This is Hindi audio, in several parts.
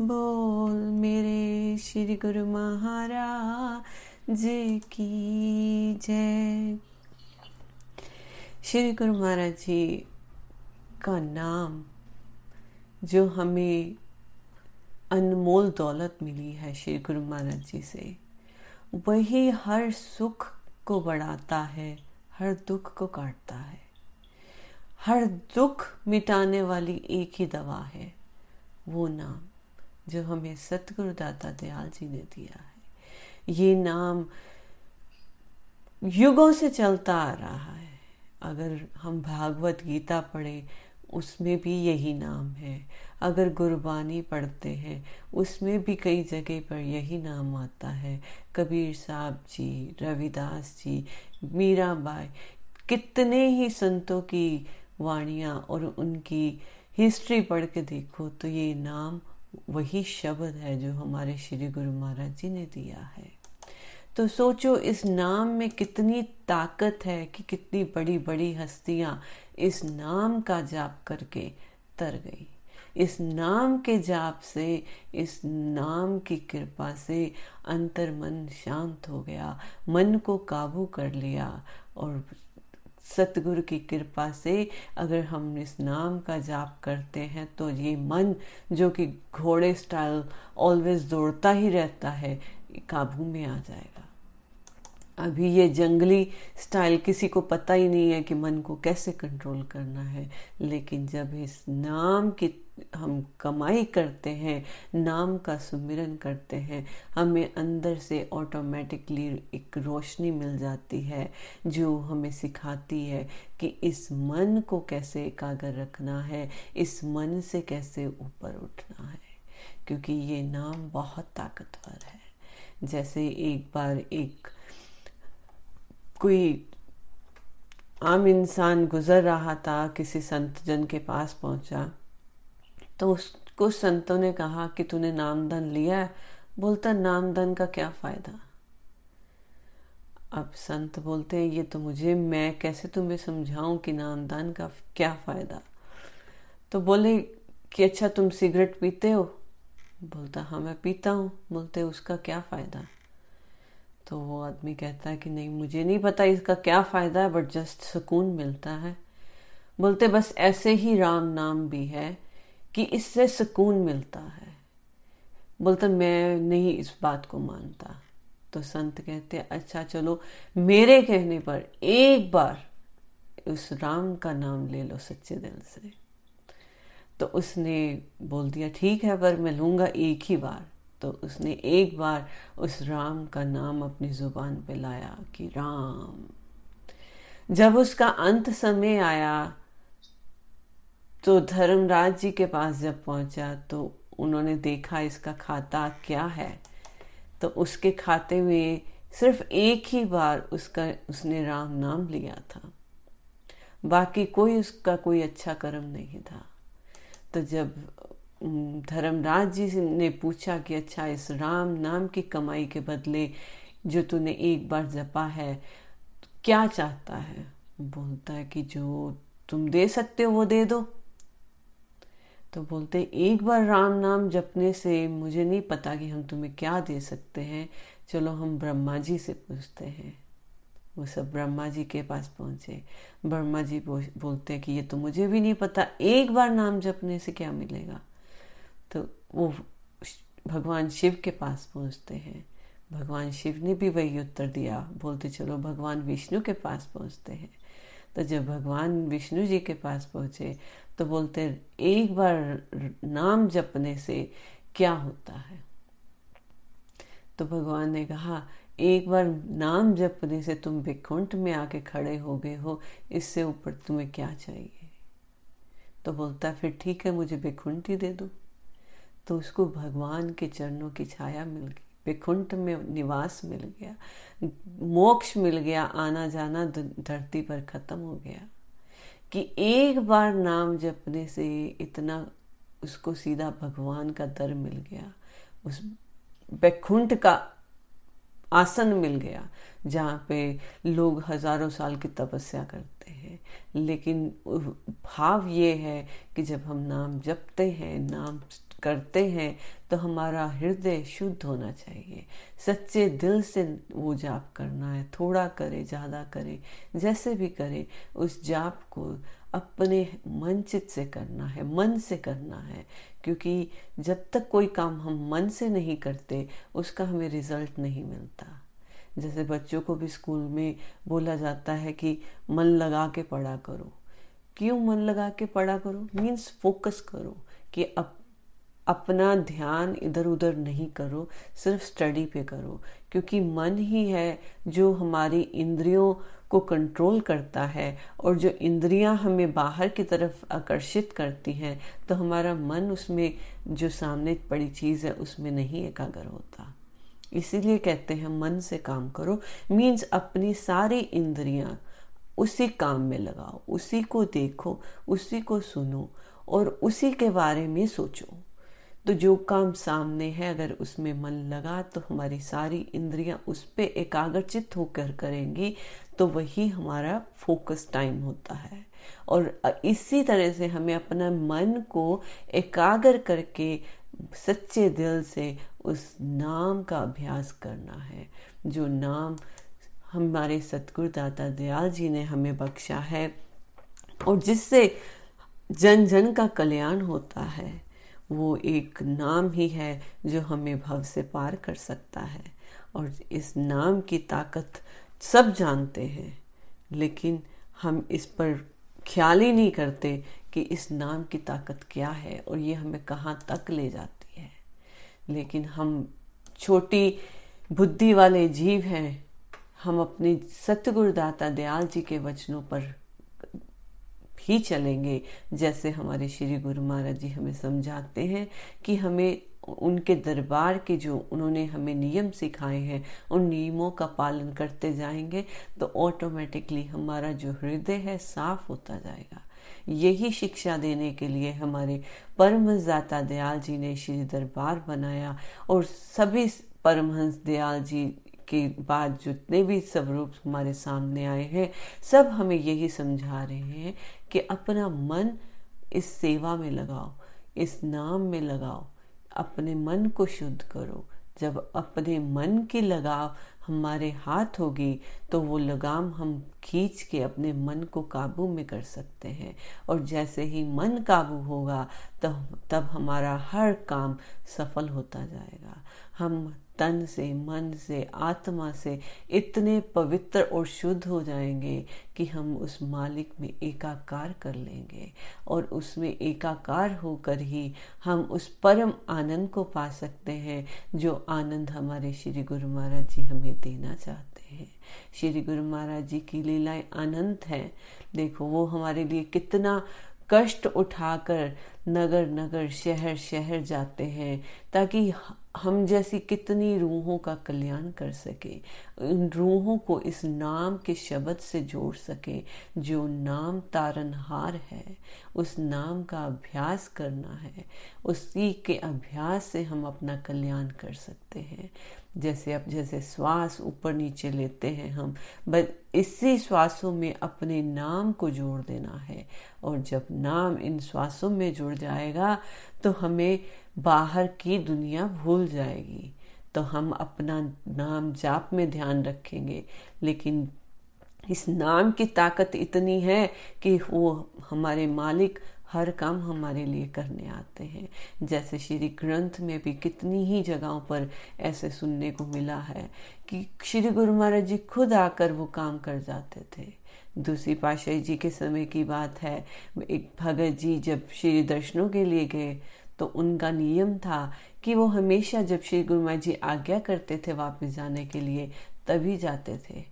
बोल मेरे श्री गुरु महाराज की जय। श्री गुरु महाराज जी का नाम जो हमें अनमोल दौलत मिली है श्री गुरु महाराज जी से, वही हर सुख को बढ़ाता है, हर दुख को काटता है। हर दुख मिटाने वाली एक ही दवा है, वो नाम। जो हमें सतगुरु दाता दयाल जी ने दिया है। ये नाम युगों से चलता आ रहा है। अगर हम भागवत गीता पढ़े, उसमें भी यही नाम है। अगर गुरबानी पढ़ते हैं, उसमें भी कई जगह पर यही नाम आता है। कबीर साहब जी, रविदास जी मीराबाई कितने ही संतों की वाणियाँ और उनकी हिस्ट्री पढ़ के देखो तो ये नाम वही शब्द है जो हमारे श्री गुरु महाराज जी ने दिया है। तो सोचो, इस नाम में कितनी ताकत है कि कितनी बड़ी बड़ी हस्तियाँ इस नाम का जाप करके तर गई। इस नाम के जाप से, इस नाम की कृपा से अंतर मन शांत हो गया, मन को काबू कर लिया और सतगुरु की कृपा से अगर हम इस नाम का जाप करते हैं तो ये मन जो कि घोड़े स्टाइल ऑलवेज दौड़ता ही रहता है, काबू में आ जाएगा। अभी ये जंगली स्टाइल किसी को पता ही नहीं है कि मन को कैसे कंट्रोल करना है। लेकिन जब इस नाम की हम कमाई करते हैं, नाम का सुमिरन करते हैं, हमें अंदर से ऑटोमेटिकली एक रोशनी मिल जाती है जो हमें सिखाती है कि इस मन को कैसे एकाग्र रखना है, इस मन से कैसे ऊपर उठना है। क्योंकि ये नाम बहुत ताकतवर है। जैसे एक बार एक कोई आम इंसान गुजर रहा था, किसी संत जन के पास पहुँचा तो उसको संतों ने कहा कि तूने नामदान लिया है। बोलता नामदान का क्या फ़ायदा? अब संत बोलते हैं, ये तो मुझे, मैं कैसे तुम्हें समझाऊं कि नामदान का क्या फ़ायदा? तो बोले कि अच्छा तुम सिगरेट पीते हो? बोलता हाँ मैं पीता हूँ। बोलते, उसका क्या फ़ायदा? तो वो आदमी कहता है कि नहीं, मुझे नहीं पता इसका क्या फ़ायदा है बट जस्ट सुकून मिलता है। बोलते, बस ऐसे ही राम नाम भी है कि इससे सुकून मिलता है। बोलता, मैं नहीं इस बात को मानता। तो संत कहते अच्छा चलो, मेरे कहने पर एक बार उस राम का नाम ले लो सच्चे दिल से। तो उसने बोल दिया, ठीक है, पर मैं लूँगा एक ही बार। तो उसने एक बार उस राम का नाम अपनी ज़ुबान पे लाया कि, राम। जब उसका अंत समय आया तो धर्मराज जी के पास जब पहुँचा तो उन्होंने देखा इसका खाता क्या है। तो उसके खाते में सिर्फ़ एक ही बार उसका, उसने राम नाम लिया था। बाकी कोई उसका कोई अच्छा कर्म नहीं था। तो जब धर्मराज जी ने पूछा कि अच्छा इस राम नाम की कमाई के बदले जो तूने एक बार जपा है, क्या चाहता है? बोलता है कि जो तुम दे सकते हो वो दे दो। तो बोलते, एक बार राम नाम जपने से मुझे नहीं पता कि हम तुम्हें क्या दे सकते हैं। चलो, हम ब्रह्मा जी से पूछते हैं। वो सब ब्रह्मा जी के पास पहुँचे। ब्रह्मा जी बोलते हैं कि ये तो मुझे भी नहीं पता, एक बार नाम जपने से क्या मिलेगा? तो वो भगवान शिव के पास पहुँचते हैं। भगवान शिव ने भी वही उत्तर दिया। बोलते, चलो, भगवान विष्णु के पास पहुँचते हैं। तो जब भगवान विष्णु जी के पास पहुँचे तो बोलते, एक बार नाम जपने से क्या होता है? तो भगवान ने कहा, एक बार नाम जपने से तुम विकुंठ में आके खड़े हो गए हो, इससे ऊपर तुम्हें क्या चाहिए? तो बोलता, फिर ठीक है, मुझे विकुंठ ही दे दो। तो उसको भगवान के चरणों की छाया मिल गई विकुंठ में निवास मिल गया, मोक्ष मिल गया आना जाना धरती पर खत्म हो गया। कि एक बार नाम जपने से इतना उसको सीधा भगवान का दर मिल गया, उस बैकुंठ का आसन मिल गया, जहाँ पे लोग हज़ारों साल की तपस्या करते हैं। लेकिन भाव ये है कि जब हम नाम जपते हैं, नाम करते हैं तो हमारा हृदय शुद्ध होना चाहिए। सच्चे दिल से वो जाप करना है, थोड़ा करे, ज़्यादा करे, जैसे भी करे, उस जाप को अपने मन चित से करना है, मन से करना है, क्योंकि जब तक कोई काम हम मन से नहीं करते, उसका हमें रिज़ल्ट नहीं मिलता। जैसे बच्चों को भी स्कूल में बोला जाता है कि मन लगा के पढ़ा करो। क्यों मन लगा के पढ़ा करो? मीन्स फोकस करो कि अब अपना ध्यान इधर उधर नहीं करो, सिर्फ़ स्टडी पे करो, क्योंकि मन ही है जो हमारी इंद्रियों को कंट्रोल करता है और जो इंद्रियाँ हमें बाहर की तरफ़ आकर्षित करती हैं तो हमारा मन उसमें, जो सामने पड़ी चीज़ है, उसमें नहीं एकाग्र होता। इसीलिए कहते हैं, मन से काम करो मीन्स अपनी सारी इंद्रियाँ उसी काम में लगाओ, उसी को देखो, उसी को सुनो और उसी के बारे में सोचो। तो जो काम सामने है, अगर उसमें मन लगा तो हमारी सारी इंद्रियाँ उस पर एकाग्रचित होकर करेंगी तो वही हमारा फोकस टाइम होता है। और इसी तरह से हमें अपना मन को एकाग्र करके सच्चे दिल से उस नाम का अभ्यास करना है। जो नाम हमारे सतगुरु दाता दयाल जी ने हमें बख्शा है, और जिससे जन जन का कल्याण होता है। वो एक नाम ही है जो हमें भव से पार कर सकता है। और इस नाम की ताकत सब जानते हैं, लेकिन हम इस पर ख्याल ही नहीं करते कि इस नाम की ताकत क्या है और ये हमें कहाँ तक ले जाती है। लेकिन हम छोटी बुद्धि वाले जीव हैं। हम अपनी सत्यगुरुदाता दयाल जी के वचनों पर ही चलेंगे। जैसे हमारे श्री गुरु महाराज जी हमें समझाते हैं कि हमें उनके दरबार के जो उन्होंने हमें नियम सिखाए हैं, उन नियमों का पालन करते जाएँगे तो ऑटोमेटिकली हमारा जो हृदय है साफ़ होता जाएगा। यही शिक्षा देने के लिए हमारे परमहंस दयाल जी ने श्री दरबार बनाया और सभी परमहंस दयाल जी के बाद जितने भी स्वरूप हमारे सामने आए हैं, सब हमें यही समझा रहे हैं कि अपना मन इस सेवा में लगाओ, इस नाम में लगाओ, अपने मन को शुद्ध करो। जब अपने मन की लगाव हमारे हाथ होगी तो वो लगाम हम खींच के अपने मन को काबू में कर सकते हैं। और जैसे ही मन काबू होगा, तब तब हमारा हर काम सफल होता जाएगा। हम तन से, मन से, आत्मा से इतने पवित्र और शुद्ध हो जाएँगे कि हम उस मालिक में एकाकार कर लेंगे। और उसमें एकाकार होकर ही हम उस परम आनंद को पा सकते हैं, जो आनंद हमारे श्री गुरु महाराज जी हमें देना चाहते हैं। श्री गुरु महाराज जी की लीलाएँ अनंत हैं। देखो, वो हमारे लिए कितना कष्ट उठाकर नगर नगर शहर शहर जाते हैं, ताकि हम जैसी कितनी रूहों का कल्याण कर सके, उन रूहों को इस नाम के शब्द से जोड़ सके, जो नाम तारनहार है, उस नाम का अभ्यास करना है, उसी के अभ्यास से हम अपना कल्याण कर सकते हैं। जैसे अब, जैसे श्वास ऊपर नीचे लेते हैं हम, बस इसी श्वासों में अपने नाम को जोड़ देना है, और जब नाम इन श्वासों में जुड़ जाएगा तो हमें बाहर की दुनिया भूल जाएगी। तो हम अपना नाम जाप में ध्यान रखेंगे। लेकिन इस नाम की ताकत इतनी है कि वो हमारे मालिक हर काम हमारे लिए करने आते हैं। जैसे श्री ग्रंथ में भी कितनी ही जगहों पर ऐसे सुनने को मिला है कि श्री गुरु महाराज जी खुद आकर वो काम कर जाते थे। दूसरी पाशाही जी के समय की बात है। एक भगत जी जब श्री दर्शनों के लिए गए तो उनका नियम था कि वो हमेशा जब श्री गुरु महाराज जी आज्ञा करते थे वापस जाने के लिए, तभी जाते थे।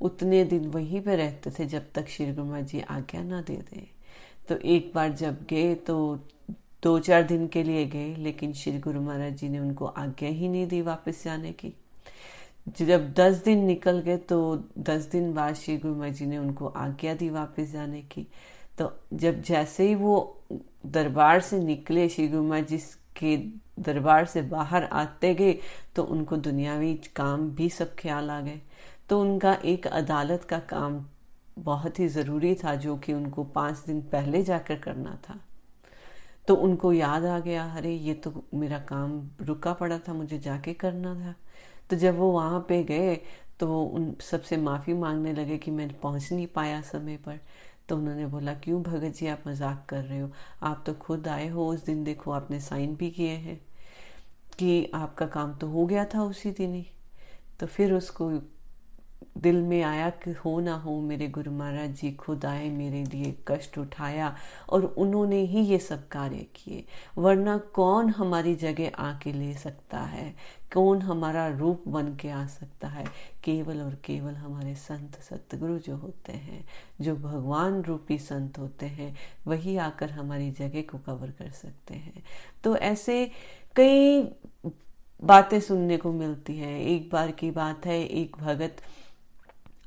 उतने दिन वहीं पे रहते थे जब तक श्री गुरु महाराज जी आज्ञा ना दे दें। तो एक बार जब गए तो दो चार दिन के लिए गए, लेकिन श्री गुरु महाराज जी ने उनको आज्ञा ही नहीं दी वापस जाने की। जब दस दिन निकल गए तो दस दिन बाद श्री गुरु महाराज जी ने उनको आज्ञा दी वापस जाने की। तो जब जैसे ही वो दरबार से निकले श्री गुरु महाराज जी के दरबार से बाहर आते गए तो उनको दुनियावी काम भी सब ख्याल आ गए। तो उनका एक अदालत का काम बहुत ही ज़रूरी था, जो कि उनको पाँच दिन पहले जाकर करना था। तो उनको याद आ गया, अरे, ये तो मेरा काम रुका पड़ा था, मुझे जाके करना था। तो जब वो वहाँ पे गए तो उन सबसे माफ़ी मांगने लगे कि मैं पहुँच नहीं पाया समय पर। तो उन्होंने बोला, क्यों भगत जी, आप मज़ाक कर रहे हो? आप तो खुद आए हो, उस दिन देखो आपने साइन भी किए हैं कि आपका काम तो हो गया था उसी दिन ही। तो फिर उसको दिल में आया कि हो ना हो, मेरे गुरु महाराज जी खुद आए, मेरे लिए कष्ट उठाया और उन्होंने ही ये सब कार्य किए। वरना कौन हमारी जगह आके ले सकता है? कौन हमारा रूप बन के आ सकता है? केवल और केवल हमारे संत सतगुरु जो होते हैं, जो भगवान रूपी संत होते हैं, वही आकर हमारी जगह को कवर कर सकते हैं। तो ऐसे कई बातें सुनने को मिलती हैं। एक बार की बात है, एक भगत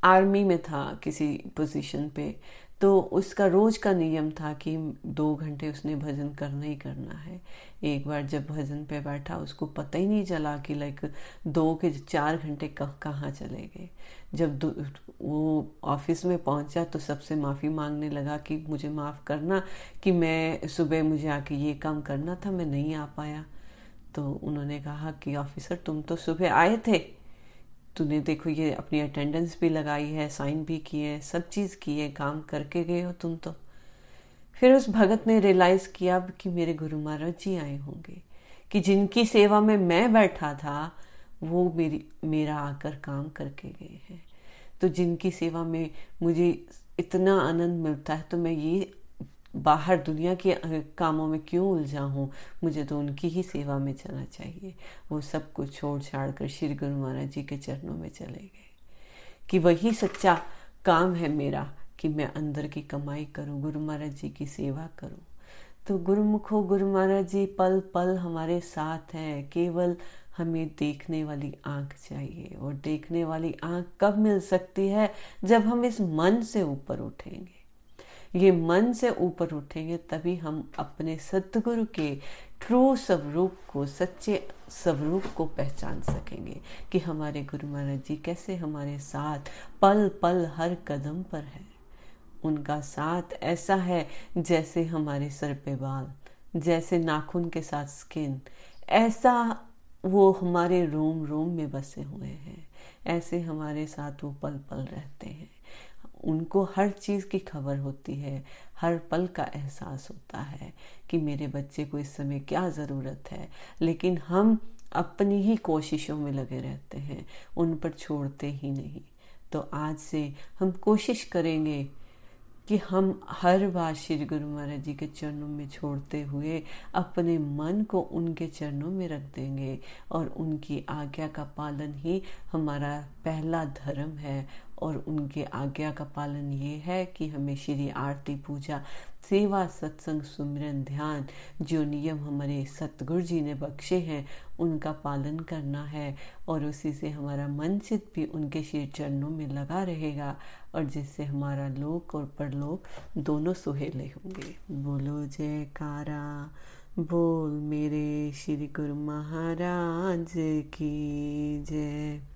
आर्मी में था किसी पोजीशन पे तो उसका रोज का नियम था कि दो घंटे उसने भजन करना ही करना है। एक बार जब भजन पे बैठा, उसको पता ही नहीं चला कि लाइक दो के चार घंटे कहाँ चले गए। जब वो ऑफ़िस में पहुँचा तो सबसे माफ़ी मांगने लगा कि मुझे माफ़ करना, कि मैं सुबह मुझे आके ये काम करना था, मैं नहीं आ पाया। तो उन्होंने कहा कि ऑफिसर तुम तो सुबह आए थे। तूने देखो, ये अपनी अटेंडेंस भी लगाई है साइन भी किए हैं, सब चीज़ किए काम करके गए हो तुम तो। फिर उस भगत ने रियलाइज़ किया कि मेरे गुरु महाराज जी आए होंगे, कि जिनकी सेवा में मैं बैठा था, वो मेरी, मेरा आकर काम करके गए हैं। तो जिनकी सेवा में मुझे इतना आनंद मिलता है तो मैं ये बाहर दुनिया के कामों में क्यों उलझा हूँ? मुझे तो उनकी ही सेवा में चलना चाहिए। वो सब कुछ छोड़ छाड़ कर श्री गुरु महाराज जी के चरणों में चले गए। कि वही सच्चा काम है मेरा कि मैं अंदर की कमाई करूँ, गुरु महाराज जी की सेवा करूँ। तो गुरुमुखो, गुरु महाराज जी, पल पल हमारे साथ हैं। केवल हमें देखने वाली आँख चाहिए। और देखने वाली आँख कब मिल सकती है? जब हम इस मन से ऊपर उठेंगे। ये मन से ऊपर उठेंगे, तभी हम अपने सतगुरु के ट्रू स्वरूप को, सच्चे स्वरूप को पहचान सकेंगे कि हमारे गुरु महाराज जी कैसे हमारे साथ पल पल हर कदम पर है। उनका साथ ऐसा है जैसे हमारे सर पे बाल, जैसे नाखून के साथ स्किन ऐसा वो हमारे रोम रोम में बसे हुए हैं, ऐसे हमारे साथ वो पल पल रहते हैं। उनको हर चीज़ की खबर होती है, हर पल का एहसास होता है कि मेरे बच्चे को इस समय क्या ज़रूरत है। लेकिन हम अपनी ही कोशिशों में लगे रहते हैं, उन पर छोड़ते ही नहीं। तो आज से हम कोशिश करेंगे कि हम हर बार श्री गुरु महाराज जी के चरणों में छोड़ते हुए अपने मन को उनके चरणों में रख देंगे और उनकी आज्ञा का पालन ही हमारा पहला धर्म है और उनके आज्ञा का पालन ये है कि हमें श्री आरती पूजा, सेवा, सत्संग सुमिरन ध्यान, जो नियम हमारे सतगुरु जी ने बख्शे हैं, उनका पालन करना है और उसी से हमारा मन चित भी उनके श्री चरणों में लगा रहेगा। और जिससे हमारा लोक और परलोक दोनों सुहेले होंगे। बोलो जयकारा, बोल मेरे श्री गुरु महाराज की जय।